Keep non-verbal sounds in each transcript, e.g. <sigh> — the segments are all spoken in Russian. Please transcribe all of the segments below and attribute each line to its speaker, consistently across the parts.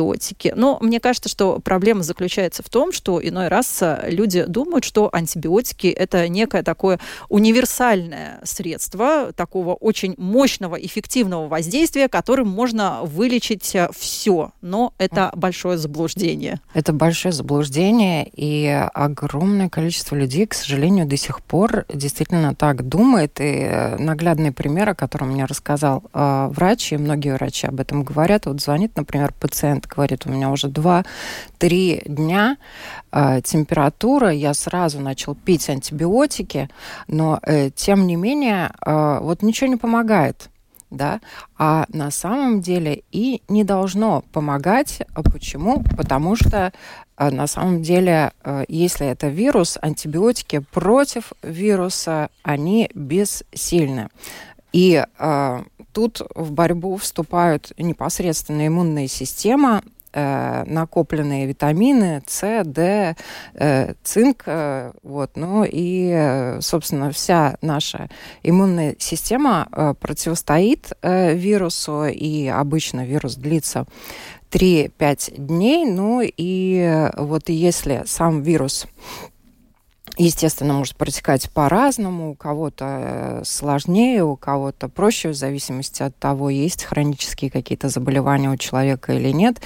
Speaker 1: антибиотики. Но мне кажется, что проблема заключается в том, что иной раз э, люди думают, что антибиотики – это некое такое универсальное средство такого очень мощного, эффективного воздействия, которым можно вылечить э, все. Но это большое заблуждение.
Speaker 2: Это большое заблуждение, и огромное количество людей, к сожалению, до сих пор действительно так думает. И э, наглядный пример, о котором мне рассказал врач, и многие врачи об этом говорят. Вот звонит, например, пациент, говорит, у меня уже 2-3 дня э, температура, я сразу начал пить антибиотики, но э, тем не менее э, вот ничего не помогает да, а на самом деле и не должно помогать. Почему? Потому что э, на самом деле, э, если это вирус, антибиотики против вируса, они бессильны. И э, тут в борьбу вступают непосредственно иммунная система, э, накопленные витамины С, Д, э, цинк, э, вот, ну и, собственно, вся наша иммунная система э, противостоит э, вирусу, и обычно вирус длится 3-5 дней, ну и э, вот если сам вирус естественно, может протекать по-разному. У кого-то э, сложнее, у кого-то проще, в зависимости от того, есть хронические какие-то заболевания у человека или нет.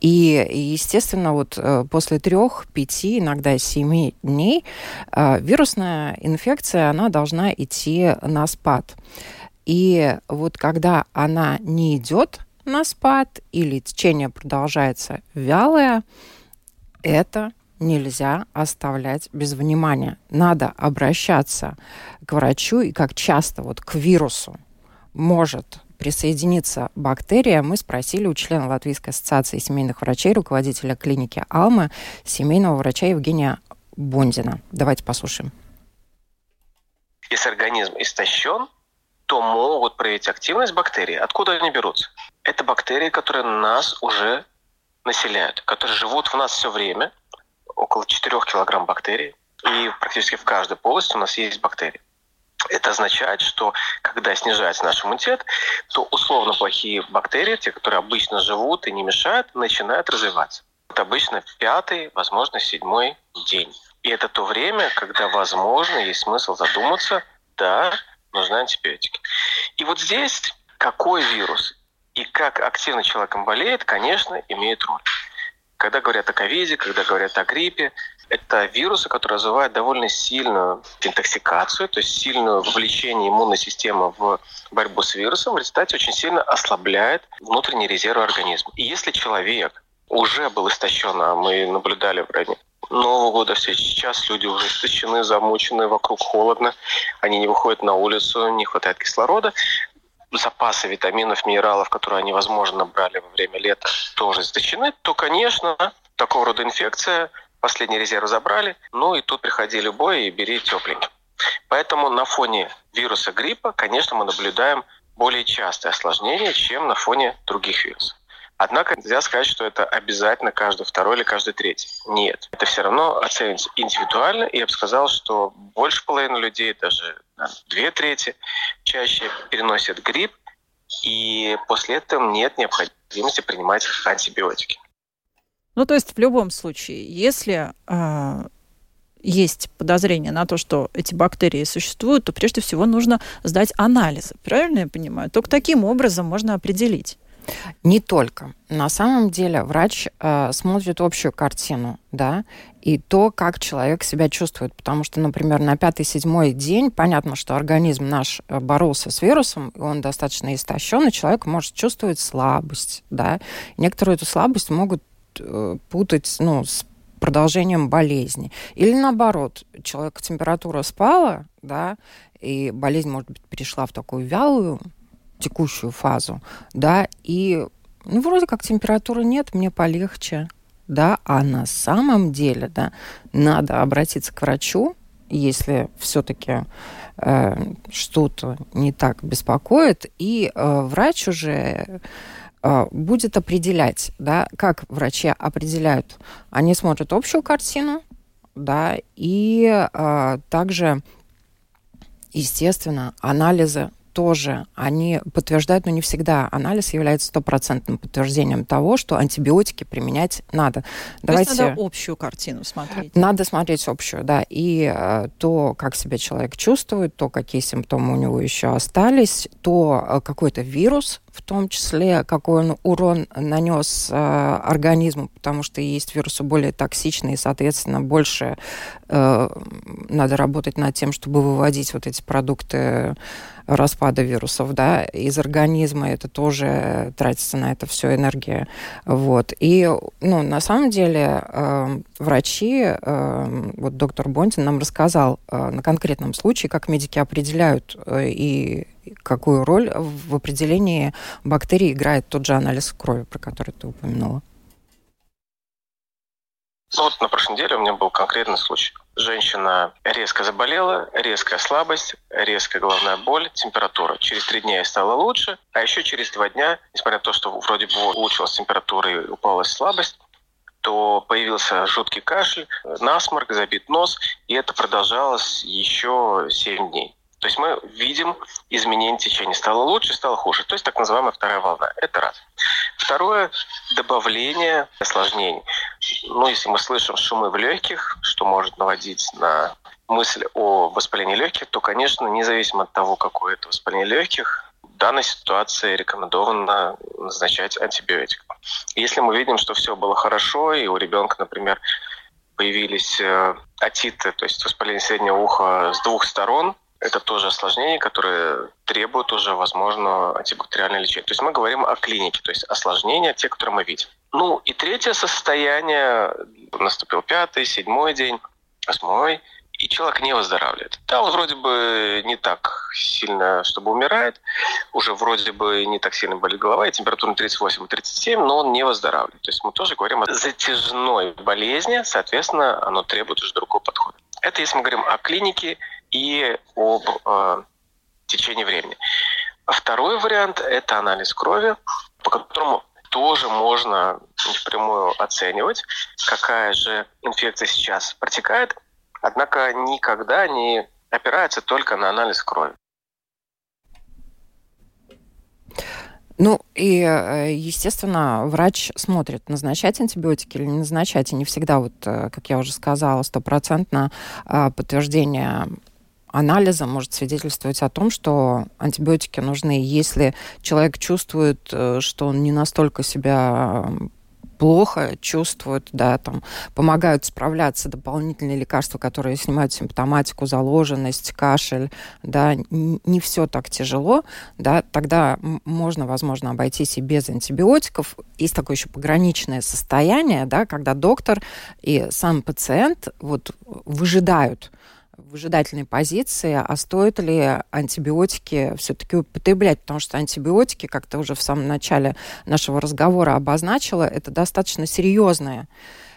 Speaker 2: И, естественно, вот э, после трех, пяти, иногда семи дней э, вирусная инфекция, она должна идти на спад. И вот когда она не идет на спад или течение продолжается вялое, это нельзя оставлять без внимания. Надо обращаться к врачу и как часто вот к вирусу может присоединиться бактерия, мы спросили у члена Латвийской ассоциации семейных врачей, руководителя клиники Алма, семейного врача Евгения Бондина. Давайте послушаем.
Speaker 3: Если организм истощен, то могут проявить активность бактерий. Откуда они берутся? Это бактерии, которые нас уже населяют, которые живут в нас все время – около 4 килограмм бактерий, и практически в каждой полости у нас есть бактерии. Это означает, что когда снижается наш иммунитет, то условно плохие бактерии, те, которые обычно живут и не мешают, начинают развиваться. Это обычно пятый, возможно, седьмой день. И это то время, когда, возможно, есть смысл задуматься, да, нужны антибиотики. И вот здесь какой вирус и как активно человеком болеет, конечно, имеет роль. Когда говорят о ковиде, когда говорят о гриппе, это вирусы, которые развивают довольно сильную интоксикацию, то есть сильное вовлечение иммунной системы в борьбу с вирусом, в результате очень сильно ослабляет внутренний резерв организма. И если человек уже был истощен, а мы наблюдали в районе Нового года все сейчас люди уже истощены, замучены, вокруг холодно, они не выходят на улицу, не хватает кислорода, запасы витаминов, минералов, которые они, возможно, набрали во время лета, тоже истощены, то, конечно, такого рода инфекция, последний резерв забрали, ну и тут приходи любой и бери тепленький. Поэтому на фоне вируса гриппа, конечно, мы наблюдаем более частые осложнения, чем на фоне других вирусов. Однако нельзя сказать, что это обязательно каждый второй или каждый третий. Нет. Это все равно оценивается индивидуально. И я бы сказал, что больше половины людей, даже две трети, чаще переносят грипп, и после этого нет необходимости принимать антибиотики.
Speaker 1: Ну, то есть в любом случае, если э, есть подозрение на то, что эти бактерии существуют, то прежде всего нужно сдать анализы. Правильно я понимаю? Только таким образом можно определить.
Speaker 2: Не только. На самом деле врач э, смотрит общую картину, да, и то, как человек себя чувствует. Потому что, например, на пятый-седьмой день понятно, что организм наш э, боролся с вирусом, и он достаточно истощен, и человек может чувствовать слабость, да. некоторую эту слабость могут э, путать, ну, с продолжением болезни. Или наоборот, человека температура спала, да, и болезнь, может быть, перешла в такую вялую текущую фазу, да, и ну, вроде как температуры нет, мне полегче, да, а на самом деле, да, надо обратиться к врачу, если все-таки э, что-то не так беспокоит, и э, врач уже э, будет определять, да, как врачи определяют. Они смотрят общую картину, да, и э, также, естественно, анализы тоже, они подтверждают, но не всегда. Анализ является стопроцентным подтверждением того, что антибиотики применять надо. То
Speaker 1: Давайте... есть надо общую картину смотреть.
Speaker 2: Надо смотреть общую, да. И э, то, как себя человек чувствует, то, какие симптомы у него еще остались, то э, какой-то вирус в том числе, какой он урон нанес э, организму, потому что есть вирусы более токсичные, и, соответственно, больше э, надо работать над тем, чтобы выводить вот эти продукты распада вирусов, да, из организма, это тоже тратится на это все энергия, вот. И, ну, на самом деле, э, врачи, э, вот доктор Бонтин нам рассказал э, на конкретном случае, как медики определяют э, и какую роль в определении бактерий играет тот же анализ крови, про который ты упомянула?
Speaker 3: Ну вот на прошлой неделе у меня был конкретный случай. Женщина резко заболела, резкая слабость, резкая головная боль, температура. Через три дня ей стало лучше, а еще через два дня, несмотря на то, что вроде бы улучшилась температура и упала слабость, то появился жуткий кашель, насморк, забит нос, и это продолжалось еще 7 дней. То есть мы видим изменение течения. Стало лучше, стало хуже. То есть так называемая вторая волна. Это раз. Второе – добавление осложнений. Ну, если мы слышим шумы в легких, что может наводить на мысль о воспалении легких, то, конечно, независимо от того, какое это воспаление легких, в данной ситуации рекомендовано назначать антибиотик. Если мы видим, что все было хорошо, и у ребенка, например, появились э, атиты, то есть воспаление среднего уха с двух сторон, это тоже осложнение, которое требует уже, возможно, антибактериальное лечение. То есть мы говорим о клинике, то есть осложнения, те, которые мы видим. Ну и третье состояние, наступил пятый, седьмой день, восьмой, и человек не выздоравливает. Да, он вроде бы не так сильно, чтобы умирает, уже вроде бы не так сильно болит голова, и температура 38-37, но он не выздоравливает. То есть мы тоже говорим о затяжной болезни, соответственно, оно требует уже другого подхода. Это если мы говорим о клинике и об э, течении времени. Второй вариант – это анализ крови, по которому тоже можно впрямую оценивать, какая же инфекция сейчас протекает, однако никогда не опирается только на анализ крови.
Speaker 2: Ну и, э, естественно, врач смотрит, назначать антибиотики или не назначать. И не всегда, вот, э, как я уже сказала, стопроцентно э, подтверждение анализа может свидетельствовать о том, что антибиотики нужны. Если человек чувствует, э, что он не настолько себя плохо чувствуют, да, там, помогают справляться дополнительные лекарства, которые снимают симптоматику, заложенность, кашель, да, не все так тяжело, да, тогда можно, возможно, обойтись и без антибиотиков. Есть такое еще пограничное состояние, да, когда доктор и сам пациент вот выжидают, выжидательной позиции, а стоит ли антибиотики все-таки употреблять, потому что антибиотики, как ты уже в самом начале нашего разговора обозначила, это достаточно серьезное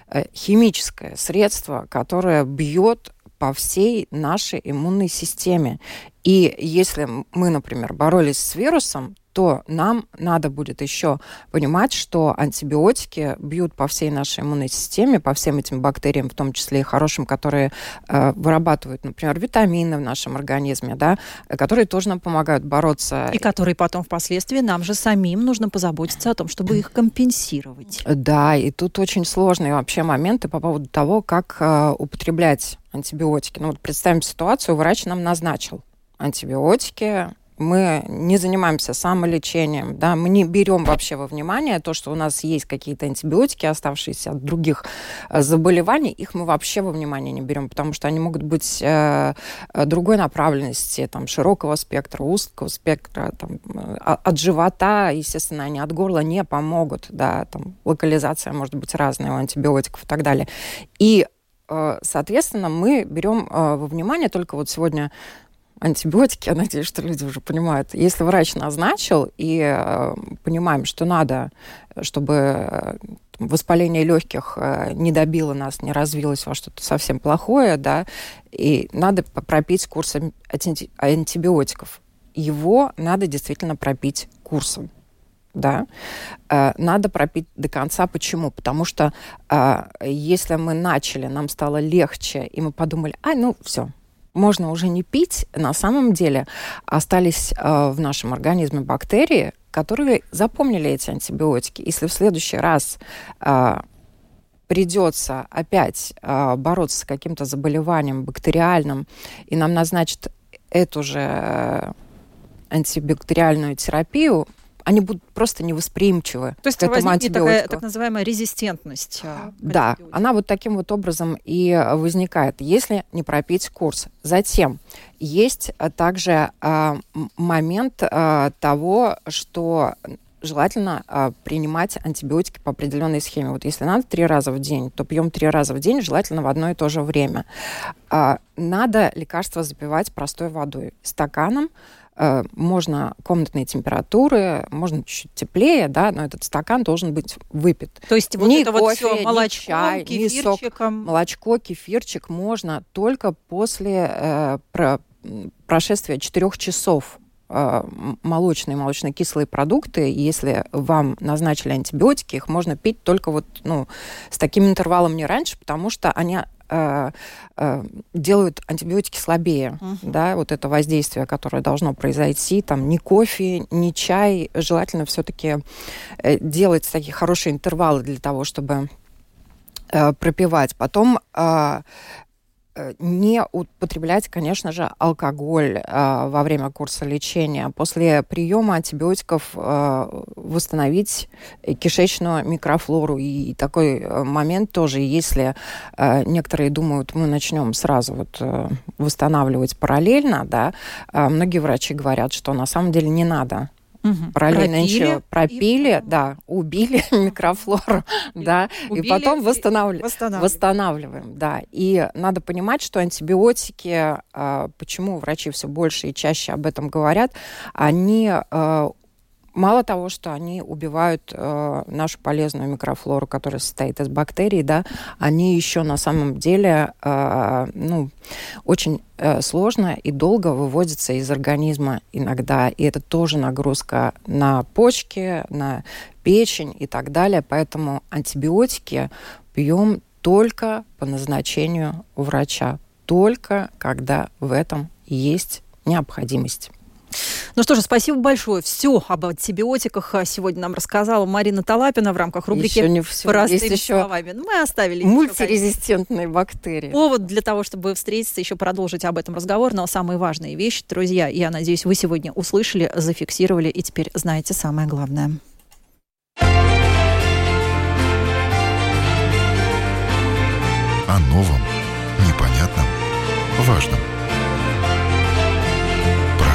Speaker 2: э, химическое средство, которое бьет по всей нашей иммунной системе. И если мы, например, боролись с вирусом, то нам надо будет еще понимать, что антибиотики бьют по всей нашей иммунной системе, по всем этим бактериям, в том числе и хорошим, которые э, вырабатывают, например, витамины в нашем организме, да, которые тоже нам помогают бороться.
Speaker 1: И которые потом впоследствии нам же самим нужно позаботиться о том, чтобы их компенсировать.
Speaker 2: Да, и тут очень сложные вообще моменты по поводу того, как э, употреблять антибиотики. Ну вот представим ситуацию, врач нам назначил антибиотики, мы не занимаемся самолечением, да, мы не берем вообще во внимание то, что у нас есть какие-то антибиотики, оставшиеся от других э, заболеваний, их мы вообще во внимание не берем, потому что они могут быть э, э другой направленности, там, широкого спектра, узкого спектра, там, э, от живота, естественно, они от горла не помогут, да, там, локализация может быть разная у антибиотиков и так далее. И Соответственно, мы берем во внимание только вот сегодня антибиотики, я надеюсь, что люди уже понимают. Если врач назначил и э, понимаем, что надо, чтобы э, воспаление легких э, не добило нас, не развилось во что-то совсем плохое, да, и надо пропить курс антибиотиков. Его надо действительно пропить курсом да, э, надо пропить до конца. Почему? Потому что если мы начали, нам стало легче, и мы подумали, а, ну, все, можно уже не пить, на самом деле остались э, в нашем организме бактерии, которые запомнили эти антибиотики. Если в следующий раз э, придется опять э, бороться с каким-то заболеванием бактериальным, и нам назначат эту же э, антибактериальную терапию, они будут просто невосприимчивы
Speaker 1: То есть к этому антибиотику. такая так называемая резистентность.
Speaker 2: Э, да, она вот таким вот образом и возникает, если не пропить курс. Затем есть также э, момент э, того, что желательно э, принимать антибиотики по определенной схеме. Вот если надо три раза в день, то пьем три раза в день, желательно в одно и то же время. Э, надо лекарство запивать простой водой, стаканом, можно комнатные температуры, можно чуть-чуть теплее, да, но этот стакан должен быть выпит.
Speaker 1: То есть вот
Speaker 2: ни
Speaker 1: это
Speaker 2: кофе,
Speaker 1: вот все молочко,
Speaker 2: чай,
Speaker 1: кефирчиком.
Speaker 2: Ни сок, молочко, кефирчик можно только после э, про, прошествия четырех часов э, молочные, молочно-кислые продукты, если вам назначили антибиотики, их можно пить только вот, ну, с таким интервалом не раньше, потому что они э, э, делают антибиотики слабее, uh-huh. да, вот это воздействие, которое должно произойти, там, ни кофе, ни чай, желательно все-таки э, делать такие хорошие интервалы для того, чтобы э, пропивать. Потом э, Э, не употреблять, конечно же, алкоголь э, во время курса лечения. После приема антибиотиков э, восстановить кишечную микрофлору. И такой э, момент тоже, если э, некоторые думают, мы начнем сразу вот, э, восстанавливать параллельно, да, э, многие врачи говорят, что на самом деле не надо Угу. Параллельно пропили, еще пропили, и... да, убили <laughs> микрофлору, да, убили, и потом восстанавливаем. восстанавливаем. Восстанавливаем, да. И надо понимать, что антибиотики, а, почему врачи все больше и чаще об этом говорят, они а, мало того, что они убивают э, нашу полезную микрофлору, которая состоит из бактерий, да, они еще на самом деле э, ну, очень э, сложно и долго выводятся из организма иногда. И это тоже нагрузка на почки, на печень и так далее. Поэтому антибиотики пьем только по назначению врача, только когда в этом есть необходимость.
Speaker 1: Ну что же, спасибо большое. Все об антибиотиках сегодня нам рассказала Марина Талапина в рамках рубрики еще не все. «Простыми Есть еще словами». Ну, мы оставили
Speaker 2: мультирезистентные еще, бактерии.
Speaker 1: Повод для того, чтобы встретиться, еще продолжить об этом разговор. Но самые важные вещи, друзья, я надеюсь, вы сегодня услышали, зафиксировали и теперь знаете самое главное.
Speaker 4: О новом, непонятном, важном.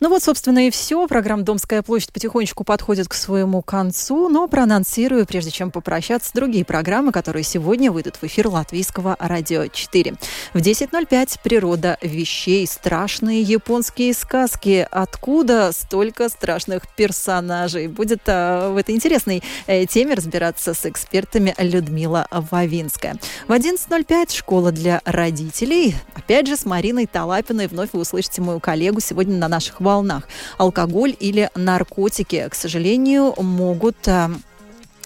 Speaker 1: Ну вот, собственно, и все. Программа «Домская площадь» потихонечку подходит к своему концу, но проанонсирую, прежде чем попрощаться, другие программы, которые сегодня выйдут в эфир Латвийского радио 4. В 10.05 «Природа вещей. Страшные японские сказки. Откуда столько страшных персонажей?» Будет а, в этой интересной э, теме разбираться с экспертами Людмила Вавинская. В 11.05 «Школа для родителей». Опять же, с Мариной Талапиной. Вновь вы услышите мою коллегу сегодня на наших волнах. Алкоголь или наркотики, к сожалению, могут э,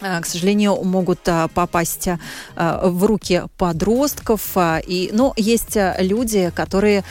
Speaker 1: к сожалению, могут э, попасть э, в руки подростков. И, но есть люди, которые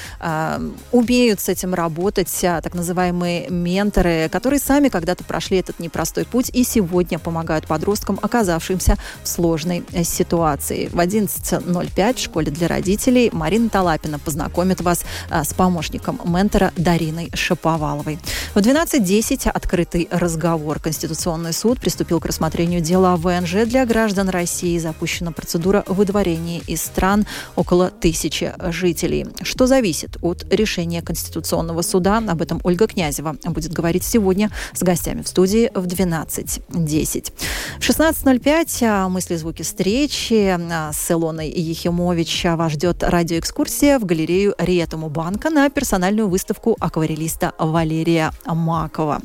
Speaker 1: умеют с этим работать, так называемые менторы, которые сами когда-то прошли этот непростой путь и сегодня помогают подросткам, оказавшимся в сложной ситуации. В 11.05 в школе для родителей Марина Талапина познакомит вас с помощником ментора Дариной Шаповаловой. В 12.10 открытый разговор. Конституционный суд приступил к рассмотрению дела ВНЖ для граждан России. Запущена процедура выдворения из стран около тысячи жителей. Что зависит от решения Конституционного суда? Об этом Ольга Князева будет говорить сегодня с гостями в студии в 12.10. В 16.05 а, мысли, звуки встречи а, с Илоной Ехимович вас ждет радиоэкскурсия в галерею Риэтому банка на персональную выставку акварелиста Валерия Макова.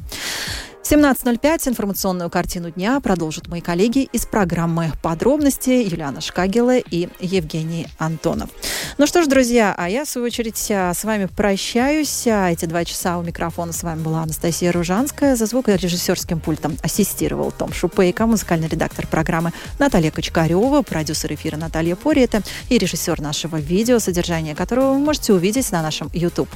Speaker 1: 17.05. Информационную картину дня продолжат мои коллеги из программы «Подробности» Юлиана Шкагела и Евгений Антонов. Ну что ж, друзья, а я, в свою очередь, с вами прощаюсь. Эти два часа у микрофона с вами была Анастасия Ружанская. За звукорежиссерским пультом ассистировал Том Шупейко, музыкальный редактор программы Наталья Кочкарева, продюсер эфира Наталья Порета и режиссер нашего видео, содержание которого вы можете увидеть на нашем YouTube